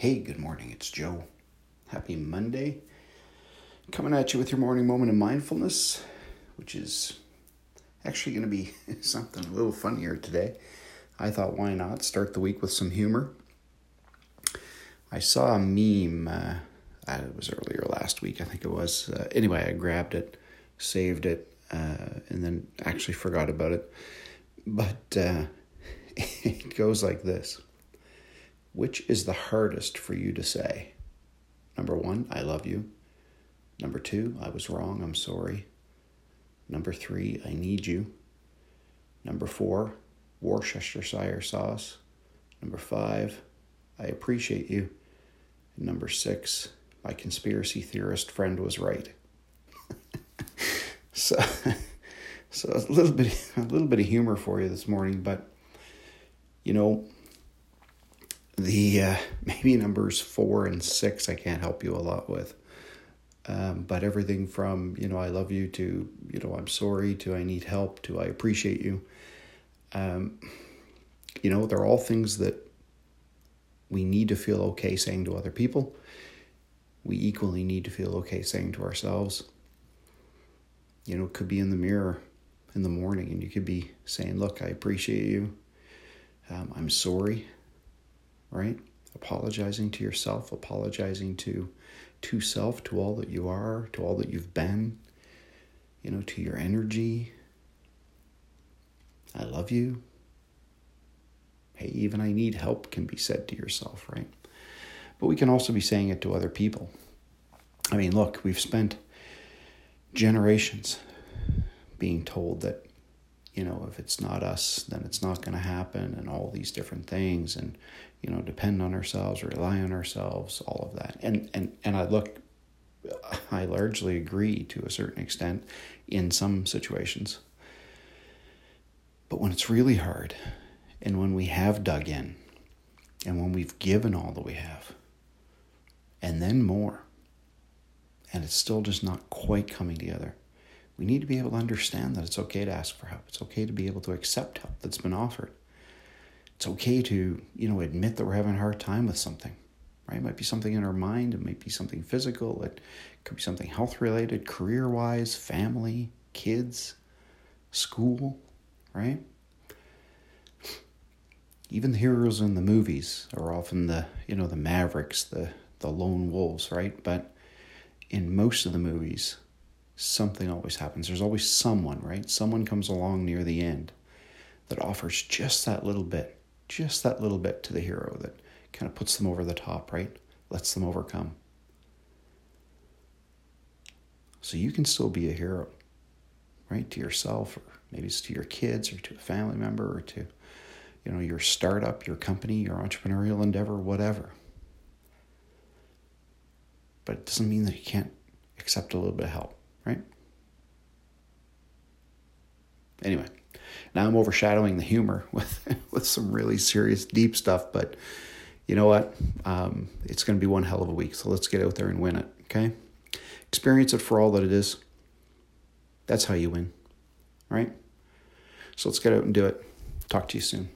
Hey, good morning. It's Joe. Happy Monday. Coming at you with your morning moment of mindfulness, which is actually going to be something a little funnier today. I thought, why not start the week with some humor? I saw a meme, uh, it was earlier last week, I think it was. Uh, anyway, I grabbed it, saved it, uh, and then actually forgot about it. But uh, it goes like this which is the hardest for you to say? Number one, I love you. Number two, I was wrong, I'm sorry. Number three, I need you. Number four, Worcestershire sauce. Number five, I appreciate you. And number six, my conspiracy theorist friend was right. so, so a little bit, a little bit of humor for you this morning, but you know, the uh, maybe numbers four and six I can't help you a lot with. Um, but everything from you know I love you to you know I'm sorry to I need help to I appreciate you. Um, you know they're all things that we need to feel okay saying to other people. We equally need to feel okay saying to ourselves. You know, it could be in the mirror in the morning, and you could be saying, "Look, I appreciate you. Um, I'm sorry." Right? Apologizing to yourself, apologizing to to self, to all that you are, to all that you've been, you know, to your energy. I love you. Hey, even I need help can be said to yourself, right? But we can also be saying it to other people. I mean, look, we've spent generations being told that you know, if it's not us, then it's not going to happen, and all these different things, and you know, depend on ourselves, rely on ourselves, all of that. And and and I look, I largely agree to a certain extent in some situations. But when it's really hard, and when we have dug in, and when we've given all that we have, and then more, and it's still just not quite coming together we need to be able to understand that it's okay to ask for help. It's okay to be able to accept help that's been offered. It's okay to, you know, admit that we're having a hard time with something. Right? It might be something in our mind, it might be something physical, it could be something health related, career wise, family, kids, school, right? Even the heroes in the movies are often the, you know, the mavericks, the the lone wolves, right? But in most of the movies, something always happens. There's always someone, right? Someone comes along near the end that offers just that little bit, just that little bit to the hero that kind of puts them over the top, right? Lets them overcome. So you can still be a hero, right? To yourself, or maybe it's to your kids, or to a family member, or to, you know, your startup, your company, your entrepreneurial endeavor, whatever. But it doesn't mean that you can't accept a little bit of help right? Anyway, now I'm overshadowing the humor with with some really serious, deep stuff. But you know what? Um, it's going to be one hell of a week. So let's get out there and win it. Okay? Experience it for all that it is. That's how you win, right? So let's get out and do it. Talk to you soon.